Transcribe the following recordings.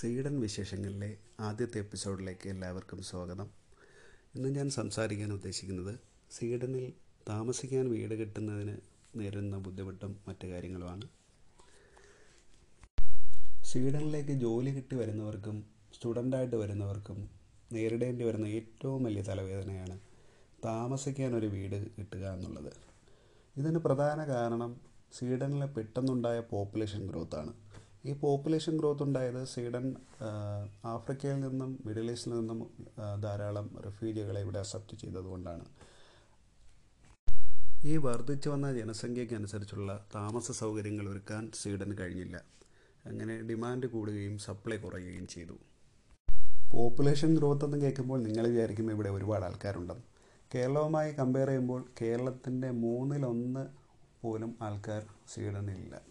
Sweden വിശേഷങ്ങളിലെ ആദ്യത്തെ എപ്പിസോഡിലേക്ക് എല്ലാവർക്കും സ്വാഗതം. ഇന്ന് ഞാൻ സംസാരിക്കാൻ ഉദ്ദേശിക്കുന്നത് സീഡനിൽ താമസിക്കാൻ വീട് കിട്ടുന്നതിന് നേരിടുന്ന ബുദ്ധിമുട്ടും മറ്റു കാര്യങ്ങളുമാണ്. സ്വീഡനിലേക്ക് ജോലി കിട്ടി വരുന്നവർക്കും സ്റ്റുഡന്റായിട്ട് വരുന്നവർക്കും നേരിടേണ്ടി വരുന്ന ഏറ്റവും വലിയ തലവേദനയാണ് താമസിക്കാൻ ഒരു വീട് കിട്ടുക എന്നുള്ളത്. ഇതിന് പ്രധാന കാരണം സ്വീഡനിലെ പെട്ടെന്നുണ്ടായ പോപ്പുലേഷൻ ഗ്രോത്താണ് ഈ പോപ്പുലേഷൻ ഗ്രോത്ത് ഉണ്ടായത് സ്വീഡൻ ആഫ്രിക്കയിൽ നിന്നും മിഡിൽ ഈസ്റ്റിൽ നിന്നും ധാരാളം റെഫ്യൂജികളെ ഇവിടെ അക്സെപ്റ്റ് ചെയ്തതുകൊണ്ടാണ് ഈ വർദ്ധിച്ചു വന്ന ജനസംഖ്യയ്ക്ക് അനുസരിച്ചുള്ള താമസ സൗകര്യങ്ങൾ ഒരുക്കാൻ സ്വീഡന് കഴിഞ്ഞില്ല. അങ്ങനെ ഡിമാൻഡ് കൂടുകയും സപ്ലൈ കുറയുകയും ചെയ്തു. പോപ്പുലേഷൻ ഗ്രോത്ത് എന്ന് കേൾക്കുമ്പോൾ നിങ്ങൾ വിചാരിക്കും ഇവിടെ ഒരുപാട് ആൾക്കാരുണ്ടെന്ന്. കേരളവുമായി കമ്പയർ ചെയ്യുമ്പോൾ കേരളത്തിന്റെ മൂന്നിലൊന്ന് പോലും ആൾക്കാർ സ്വീഡനിലില്ല.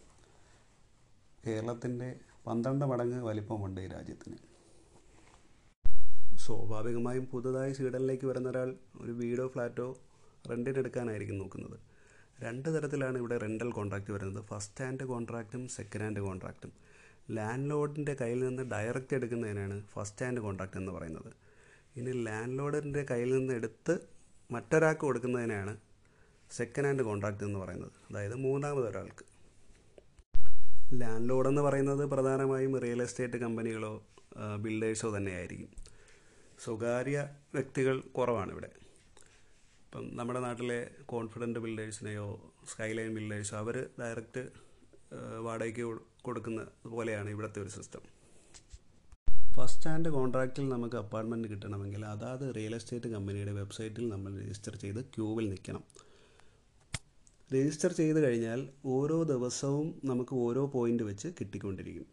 കേരളത്തിന്റെ പന്ത്രണ്ട് മടങ്ങ് വലിപ്പമുണ്ട് ഈ രാജ്യത്തിന്. സ്വാഭാവികമായും പുതുതായി സ്വീഡനിലേക്ക് വരുന്ന ഒരാൾ ഒരു വീടോ ഫ്ലാറ്റോ റെന്റിനെടുക്കാനായിരിക്കും നോക്കുന്നത്. രണ്ട് തരത്തിലാണ് ഇവിടെ റെന്റൽ കോൺട്രാക്റ്റ് വരുന്നത്. ഫസ്റ്റ് ഹാൻഡ് കോൺട്രാക്റ്റും സെക്കൻഡ് ഹാൻഡ് കോൺട്രാക്റ്റും ലാൻഡ് ലോഡിന്റെ കയ്യിൽ നിന്ന് ഡയറക്റ്റ് എടുക്കുന്നതിനാണ് ഫസ്റ്റ് ഹാൻഡ് കോൺട്രാക്റ്റ് എന്ന് പറയുന്നത്. ഇനി ലാൻഡ് ലോഡിന്റെ കയ്യിൽ നിന്ന് എടുത്ത് മറ്റൊരാൾക്ക് കൊടുക്കുന്നതിനാണ് സെക്കൻഡ് ഹാൻഡ് കോൺട്രാക്റ്റ് എന്ന് പറയുന്നത്. അതായത് മൂന്നാമതൊരാൾക്ക്. ലാൻഡ് ലോഡ് എന്ന് പറയുന്നത് പ്രധാനമായും റിയൽ എസ്റ്റേറ്റ് കമ്പനികളോ ബിൽഡേഴ്സോ തന്നെയായിരിക്കും. സ്വകാര്യ വ്യക്തികൾ കുറവാണ് ഇവിടെ ഇപ്പം നമ്മുടെ നാട്ടിലെ കോൺഫിഡന്റ് ബിൽഡേഴ്സിനെയോ സ്കൈലൈൻ ബിൽഡേഴ്സോ അവർ ഡയറക്റ്റ് വാടകയ്ക്ക് കൊടുക്കുന്ന പോലെയാണ് ഇവിടുത്തെ ഒരു സിസ്റ്റം. ഫസ്റ്റ് ഹാൻഡ് കോൺട്രാക്റ്റിൽ നമുക്ക് അപ്പാർട്ട്മെന്റ് കിട്ടണമെങ്കിൽ അതാത് റിയൽ എസ്റ്റേറ്റ് കമ്പനിയുടെ വെബ്സൈറ്റിൽ നമ്മൾ രജിസ്റ്റർ ചെയ്ത് ക്യൂവിൽ നിൽക്കണം. രജിസ്റ്റർ ചെയ്ത് കഴിഞ്ഞാൽ ഓരോ ദിവസവും നമുക്ക് ഓരോ പോയിന്റ് വെച്ച് കിട്ടിക്കൊണ്ടിരിക്കും.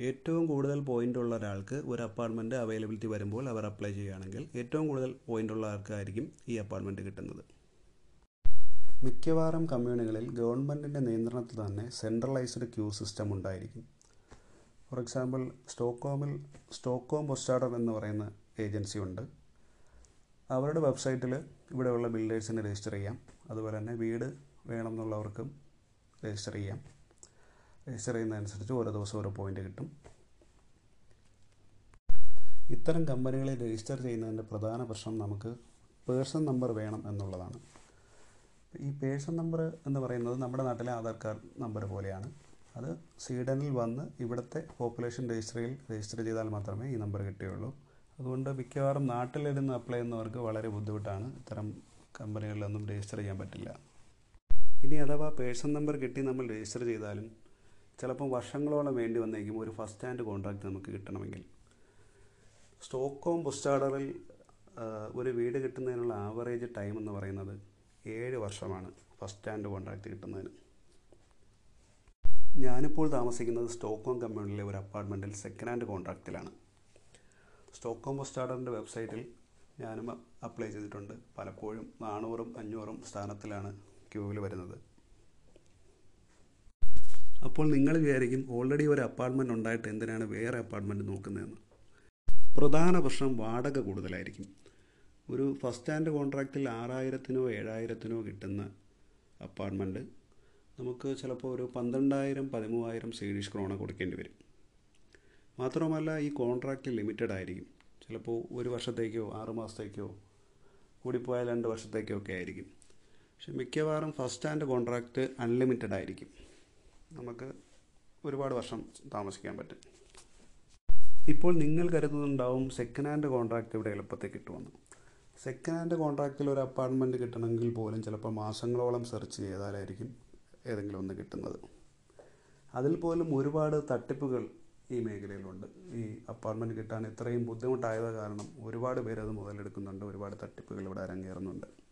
ഏറ്റവും കൂടുതൽ പോയിന്റ് ഉള്ള ഒരാൾക്ക് ഒരു അപ്പാർട്ട്മെന്റ് അവൈലബിലിറ്റി വരുമ്പോൾ അവർ അപ്ലൈ ചെയ്യുകയാണെങ്കിൽ ഏറ്റവും കൂടുതൽ പോയിന്റ് ഉള്ള ആൾക്കായിരിക്കും ഈ അപ്പാർട്ട്മെന്റ് കിട്ടുന്നത്. മിക്കവാറും കമ്മ്യൂണുകളിൽ ഗവൺമെന്റിന്റെ നിയന്ത്രണത്തിൽ തന്നെ സെൻട്രലൈസ്ഡ് ക്യൂ സിസ്റ്റം ഉണ്ടായിരിക്കും. ഫോർ എക്സാമ്പിൾ സ്റ്റോക്കോമിൽ സ്റ്റോക്കോം പൊസ്റ്റാഡർ എന്ന് പറയുന്ന ഏജൻസി ഉണ്ട്. അവരുടെ വെബ്സൈറ്റിൽ ഇവിടെയുള്ള ബിൽഡേഴ്സിനെ രജിസ്റ്റർ ചെയ്യാം. അതുപോലെ തന്നെ വീട് വേണമെന്നുള്ളവർക്കും രജിസ്റ്റർ ചെയ്യാം. രജിസ്റ്റർ ചെയ്യുന്നതനുസരിച്ച് ഓരോ ദിവസം ഓരോ പോയിന്റ് കിട്ടും. ഇത്തരം കമ്പനികളെ രജിസ്റ്റർ ചെയ്യുന്നതിന്റെ പ്രധാന പ്രശ്നം നമുക്ക് പേഴ്സൺ നമ്പർ വേണം എന്നുള്ളതാണ്. ഈ പേഴ്സൺ നമ്പർ എന്ന് പറയുന്നത് നമ്മുടെ നാട്ടിലെ ആധാർ കാർഡ് നമ്പർ പോലെയാണ്. അത് സ്വീഡനിൽ വന്ന് ഇവിടുത്തെ പോപ്പുലേഷൻ രജിസ്ട്രിയിൽ രജിസ്റ്റർ ചെയ്താൽ മാത്രമേ ഈ നമ്പർ കിട്ടുകയുള്ളൂ അതുകൊണ്ട് മിക്കവാറും നാട്ടിലിരുന്ന് അപ്ലൈ ചെയ്യുന്നവർക്ക് വളരെ ബുദ്ധിമുട്ടാണ്. ഇത്തരം കമ്പനികളിലൊന്നും രജിസ്റ്റർ ചെയ്യാൻ പറ്റില്ല. ഇനി അഥവാ പേഴ്സൺ നമ്പർ കിട്ടി നമ്മൾ രജിസ്റ്റർ ചെയ്താലും ചിലപ്പം വർഷങ്ങളോളം വേണ്ടി വന്നേക്കും ഒരു ഫസ്റ്റ് ഹാൻഡ് കോൺട്രാക്റ്റ് നമുക്ക് കിട്ടണമെങ്കിൽ. സ്റ്റോക്കോം ബുസ്റ്റാഡറിൽ ഒരു വീട് കിട്ടുന്നതിനുള്ള ആവറേജ് ടൈം എന്ന് പറയുന്നത് ഏഴ് വർഷമാണ് ഫസ്റ്റ് ഹാൻഡ് കോൺട്രാക്റ്റ് കിട്ടുന്നതിന്. ഞാനിപ്പോൾ താമസിക്കുന്നത് സ്റ്റോക്കോം കമ്മ്യൂണിലെ ഒരു അപ്പാർട്ട്മെന്റിൽ സെക്കൻഡ് ഹാൻഡ് കോൺട്രാക്റ്റിലാണ്. സ്റ്റോക്കോം ബുസ്റ്റാഡറിന്റെ വെബ്സൈറ്റിൽ ഞാനും അപ്ലൈ ചെയ്തിട്ടുണ്ട്. പലപ്പോഴും നാനൂറും അഞ്ഞൂറും സ്ഥാനത്തിലാണ് ക്യൂവിൽ വരുന്നത്. അപ്പോൾ നിങ്ങൾ വിചാരിക്കും ഓൾറെഡി ഒരു അപ്പാർട്ട്മെന്റ് ഉണ്ടായിട്ട് എന്തിനാണ് വേറെ അപ്പാർട്ട്മെന്റ് നോക്കുന്നതെന്ന്. പ്രധാന പ്രശ്നം വാടക കൂടുതലായിരിക്കും. ഒരു ഫസ്റ്റ് ഹാൻഡ് കോൺട്രാക്റ്റിൽ ആറായിരത്തിനോ ഏഴായിരത്തിനോ കിട്ടുന്ന അപ്പാർട്ട്മെന്റ് നമുക്ക് ചിലപ്പോൾ ഒരു പന്ത്രണ്ടായിരം പതിമൂവായിരം സ്വീഡിഷ് ക്രോണ കൊടുക്കേണ്ടി വരും. മാത്രമല്ല ഈ കോൺട്രാക്റ്റ് ലിമിറ്റഡ് ആയിരിക്കും. ചിലപ്പോൾ ഒരു വർഷത്തേക്കോ ആറ് മാസത്തേക്കോ കൂടിപ്പോയാൽ രണ്ട് വർഷത്തേക്കോ ഒക്കെ ആയിരിക്കും. പക്ഷെ മിക്കവാറും ഫസ്റ്റ് ഹാൻഡ് കോൺട്രാക്റ്റ് അൺലിമിറ്റഡ് ആയിരിക്കും. നമുക്ക് ഒരുപാട് വർഷം താമസിക്കാൻ പറ്റും. ഇപ്പോൾ നിങ്ങൾ കരുതുന്നുണ്ടാവും സെക്കൻഡ് ഹാൻഡ് കോൺട്രാക്റ്റ് ഇവിടെ എളുപ്പത്തിൽ കിട്ടുമെന്ന്. സെക്കൻഡ് ഹാൻഡ് കോൺട്രാക്റ്റിൽ ഒരു അപ്പാർട്ട്മെന്റ് കിട്ടണമെങ്കിൽ പോലും ചിലപ്പോൾ മാസങ്ങളോളം സെർച്ച് ചെയ്താലായിരിക്കും ഏതെങ്കിലും ഒന്ന് കിട്ടുന്നത്. അതിൽ പോലും ഒരുപാട് തട്ടിപ്പുകൾ ഈ മേഖലയിലുണ്ട്. ഈ അപ്പാർട്ട്മെന്റ് കിട്ടാൻ ഇത്രയും ബുദ്ധിമുട്ടായത് കാരണം ഒരുപാട് പേരത് മുതലെടുക്കുന്നുണ്ട്. ഒരുപാട് തട്ടിപ്പുകൾ ഇവിടെ അരങ്ങേറുന്നുണ്ട്.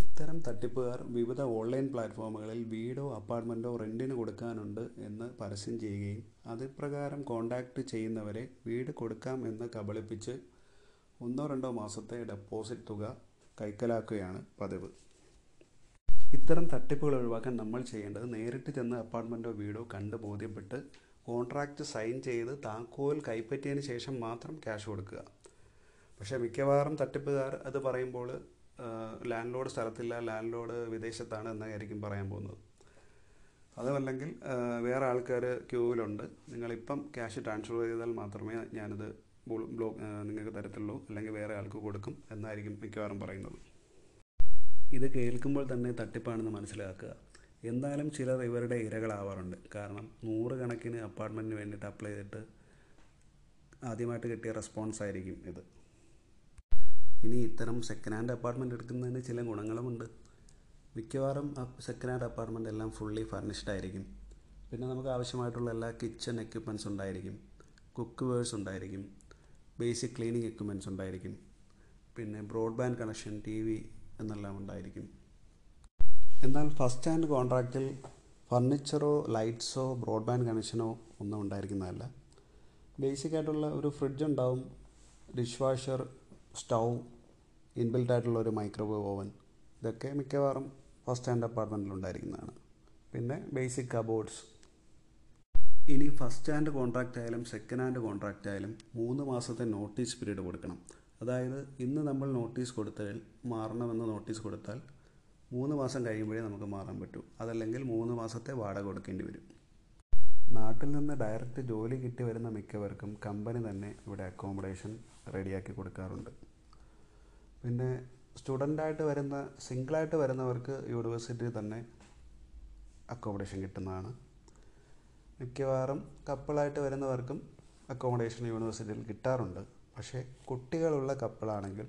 ഇത്തരം തട്ടിപ്പുകാർ വിവിധ ഓൺലൈൻ പ്ലാറ്റ്ഫോമുകളിൽ വീടോ അപ്പാർട്ട്മെന്റോ റെന്റിന് കൊടുക്കാനുണ്ട് എന്ന് പരസ്യം ചെയ്യുകയും അതിപ്രകാരം കോണ്ടാക്ട് ചെയ്യുന്നവരെ വീട് കൊടുക്കാം എന്ന് കബളിപ്പിച്ച് ഒന്നോ രണ്ടോ മാസത്തെ ഡെപ്പോസിറ്റ് തുക കൈക്കലാക്കുകയാണ് പതിവ്. ഇത്തരം തട്ടിപ്പുകൾ ഒഴിവാക്കാൻ നമ്മൾ ചെയ്യേണ്ടത് നേരിട്ട് ചെന്ന് അപ്പാർട്ട്മെന്റോ വീടോ കണ്ട് ബോധ്യപ്പെട്ട് കോൺട്രാക്റ്റ് സൈൻ ചെയ്ത് താക്കോൽ കൈപ്പറ്റിയതിന് ശേഷം മാത്രം ക്യാഷ് കൊടുക്കുക. പക്ഷേ മിക്കവാറും തട്ടിപ്പുകാർ അത് പറയുമ്പോൾ ലാൻഡ് ലോഡ് സ്ഥലത്തില്ല ലാൻഡ് ലോഡ് വിദേശത്താണ് എന്നായിരിക്കും പറയാൻ പോകുന്നത്. അതുമല്ലെങ്കിൽ വേറെ ആൾക്കാർ ക്യൂവിലുണ്ട്. നിങ്ങളിപ്പം ക്യാഷ് ട്രാൻസ്ഫർ ചെയ്താൽ മാത്രമേ ഞാനത് ബ്ലോ- ബ്ലോക്ക് നിങ്ങൾക്ക് തരത്തുള്ളൂ. അല്ലെങ്കിൽ വേറെ ആൾക്ക് കൊടുക്കും എന്നായിരിക്കും മിക്കവാറും പറയുന്നത്. ഇത് കേൾക്കുമ്പോൾ തന്നെ തട്ടിപ്പാണെന്ന് മനസ്സിലാക്കുക. എന്തായാലും ചിലർ ഇവരുടെ ഇരകളാവാറുണ്ട്. കാരണം നൂറുകണക്കിന് അപ്പാർട്ട്മെന്റിന് വേണ്ടിയിട്ട് അപ്ലൈ ചെയ്തിട്ട് ആദ്യമായിട്ട് കിട്ടിയ റെസ്പോൺസ് ആയിരിക്കും ഇത്. ഇനി ഇത്തരം സെക്കൻഡ് ഹാൻഡ് അപ്പാർട്ട്മെന്റ് എടുക്കുന്നതിന് ചില ഗുണങ്ങളുമുണ്ട്. മിക്കവാറും സെക്കൻഡ് ഹാൻഡ് അപ്പാർട്ട്മെന്റ് എല്ലാം ഫുള്ളി ഫർണിഷ്ഡ് ആയിരിക്കും. പിന്നെ നമുക്ക് ആവശ്യമായിട്ടുള്ള എല്ലാ കിച്ചൺ എക്യുപ്മെന്റ്സ് ഉണ്ടായിരിക്കും. കുക്ക് വേഴ്സ് ഉണ്ടായിരിക്കും. ബേസിക് ക്ലീനിങ് എക്യുപ്മെന്റ്സ് ഉണ്ടായിരിക്കും. പിന്നെ ബ്രോഡ്ബാൻഡ് കണക്ഷൻ ടി വി എന്നെല്ലാം ഉണ്ടായിരിക്കും. എന്നാൽ ഫസ്റ്റ് ഹാൻഡ് കോൺട്രാക്റ്റിൽ ഫർണിച്ചറോ ലൈറ്റ്സോ ബ്രോഡ്ബാൻഡ് കണക്ഷനോ ഒന്നും ഉണ്ടായിരിക്കുന്നതല്ല. ബേസിക് ആയിട്ടുള്ള ഒരു ഫ്രിഡ്ജ് ഉണ്ടാവും. ഡിഷ് വാഷർ സ്റ്റൗ ഇൻബിൽറ്റ് ആയിട്ടുള്ള ഒരു മൈക്രോവേവ് ഓവൻ ഇതൊക്കെ മിക്കവാറും ഫസ്റ്റ് ഹാൻഡ് അപ്പാർട്ട്മെന്റിൽ ഉണ്ടായിരിക്കുന്നതാണ്. പിന്നെ ബേസിക് കബോർഡ്സ് ഇനി ഫസ്റ്റ് ഹാൻഡ് കോൺട്രാക്റ്റ് ആയാലും സെക്കൻഡ് ഹാൻഡ് കോൺട്രാക്റ്റ് ആയാലും മൂന്ന് മാസത്തെ നോട്ടീസ് പീരീഡ് കൊടുക്കണം. അതായത് ഇന്ന് നമ്മൾ നോട്ടീസ് കൊടുത്താൽ മാറണമെന്ന് നോട്ടീസ് കൊടുത്താൽ മൂന്ന് മാസം കഴിയുമ്പോഴേ നമുക്ക് മാറാൻ പറ്റൂ. അതല്ലെങ്കിൽ മൂന്ന് മാസത്തെ വാടക കൊടുക്കേണ്ടി വരും. നാട്ടിൽ നിന്ന് ഡയറക്റ്റ് ജോലി കിട്ടി വരുന്ന മിക്കവർക്കും കമ്പനി തന്നെ ഇവിടെ അക്കോമഡേഷൻ റെഡിയാക്കി കൊടുക്കാറുണ്ട്. പിന്നെ സ്റ്റുഡന്റായിട്ട് വരുന്ന സിംഗിളായിട്ട് വരുന്നവർക്ക് യൂണിവേഴ്സിറ്റി തന്നെ അക്കോമഡേഷൻ കിട്ടുന്നതാണ്. മിക്കവാറും കപ്പിളായിട്ട് വരുന്നവർക്കും അക്കോമഡേഷൻ യൂണിവേഴ്സിറ്റിയിൽ കിട്ടാറുണ്ട്. പക്ഷേ കുട്ടികളുള്ള കപ്പിളാണെങ്കിൽ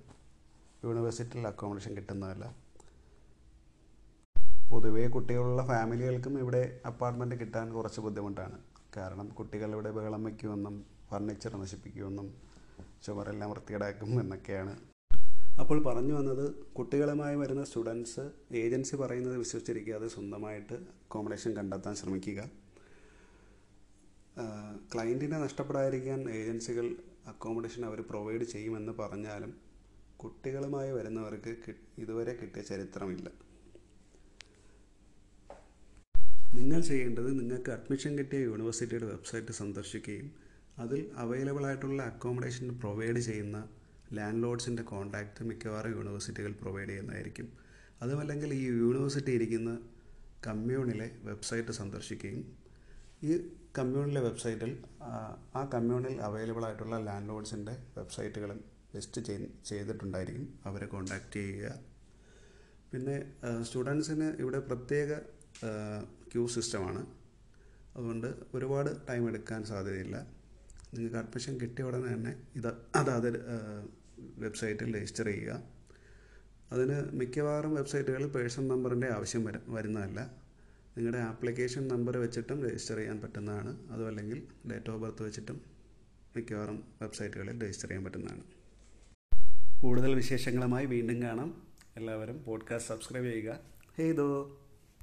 യൂണിവേഴ്സിറ്റിയിൽ അക്കോമഡേഷൻ കിട്ടുന്നതല്ല. പൊതുവേ കുട്ടികളുള്ള ഫാമിലികൾക്കും ഇവിടെ അപ്പാർട്ട്മെന്റ് കിട്ടാൻ കുറച്ച് ബുദ്ധിമുട്ടാണ്. കാരണം കുട്ടികൾ ഇവിടെ ബഹളം വയ്ക്കുമെന്നും ഫർണിച്ചർ നശിപ്പിക്കുമെന്നും ചുമരെല്ലാം വൃത്തികേടാക്കും എന്നൊക്കെയാണ് അപ്പോൾ പറഞ്ഞു വന്നത് കുട്ടികളുമായി വരുന്ന സ്റ്റുഡൻസ് ഏജൻസി പറയുന്നത് വിശ്വസിച്ചിരിക്കാതെ സ്വന്തമായിട്ട് അക്കോമഡേഷൻ കണ്ടെത്താൻ ശ്രമിക്കുക. ക്ലയന്റിനെ നഷ്ടപ്പെടാതിരിക്കാൻ ഏജൻസികൾ അക്കോമഡേഷൻ അവർ പ്രൊവൈഡ് ചെയ്യുമെന്ന് പറഞ്ഞാലും കുട്ടികളുമായി വരുന്നവർക്ക് ഇതുവരെ കിട്ടിയ ചരിത്രമില്ല. നിങ്ങൾ ചെയ്യേണ്ടത് നിങ്ങൾക്ക് അഡ്മിഷൻ കിട്ടിയ യൂണിവേഴ്സിറ്റിയുടെ വെബ്സൈറ്റ് സന്ദർശിക്കുകയും അതിൽ അവൈലബിൾ ആയിട്ടുള്ള അക്കോമഡേഷൻ പ്രൊവൈഡ് ചെയ്യുന്ന ലാൻഡ് ലോഡ്സിന്റെ കോൺടാക്റ്റ് മിക്കവാറും യൂണിവേഴ്സിറ്റികൾ പ്രൊവൈഡ് ചെയ്യുന്നതായിരിക്കും. അതുമല്ലെങ്കിൽ ഈ യൂണിവേഴ്സിറ്റി ഇരിക്കുന്ന കമ്മ്യൂണിലെ വെബ്സൈറ്റ് സന്ദർശിക്കുകയും ഈ കമ്മ്യൂണിലെ വെബ്സൈറ്റിൽ ആ, കമ്മ്യൂണിൽ അവൈലബിൾ ആയിട്ടുള്ള ലാൻഡ് ലോഡ്സിന്റെ വെബ്സൈറ്റുകളും ലിസ്റ്റ് ചെയ് ചെയ്തിട്ടുണ്ടായിരിക്കും അവരെ കോൺടാക്റ്റ് ചെയ്യുക. പിന്നെ സ്റ്റുഡൻസിന് ഇവിടെ പ്രത്യേക ക്യൂ സിസ്റ്റമാണ്. അതുകൊണ്ട് ഒരുപാട് ടൈം എടുക്കാൻ സാധ്യതയില്ല. നിങ്ങൾക്ക് അഡ്മിഷൻ കിട്ടിയ ഉടനെ തന്നെ ഇത് അതാത് വെബ്സൈറ്റിൽ രജിസ്റ്റർ ചെയ്യുക. അതിന് മിക്കവാറും വെബ്സൈറ്റുകളിൽ പേഴ്സൺ നമ്പറിന്റെ ആവശ്യം വര വരുന്നതല്ല. നിങ്ങളുടെ ആപ്ലിക്കേഷൻ നമ്പർ വെച്ചിട്ടും രജിസ്റ്റർ ചെയ്യാൻ പറ്റുന്നതാണ്. അതും അല്ലെങ്കിൽ ഡേറ്റ് ഓഫ് ബർത്ത് വെച്ചിട്ടും മിക്കവാറും വെബ്സൈറ്റുകളിൽ രജിസ്റ്റർ ചെയ്യാൻ പറ്റുന്നതാണ്. കൂടുതൽ വിശേഷങ്ങളുമായി വീണ്ടും കാണാം. എല്ലാവരും പോഡ്കാസ്റ്റ് സബ്സ്ക്രൈബ് ചെയ്യുക. ഹേ ദോ.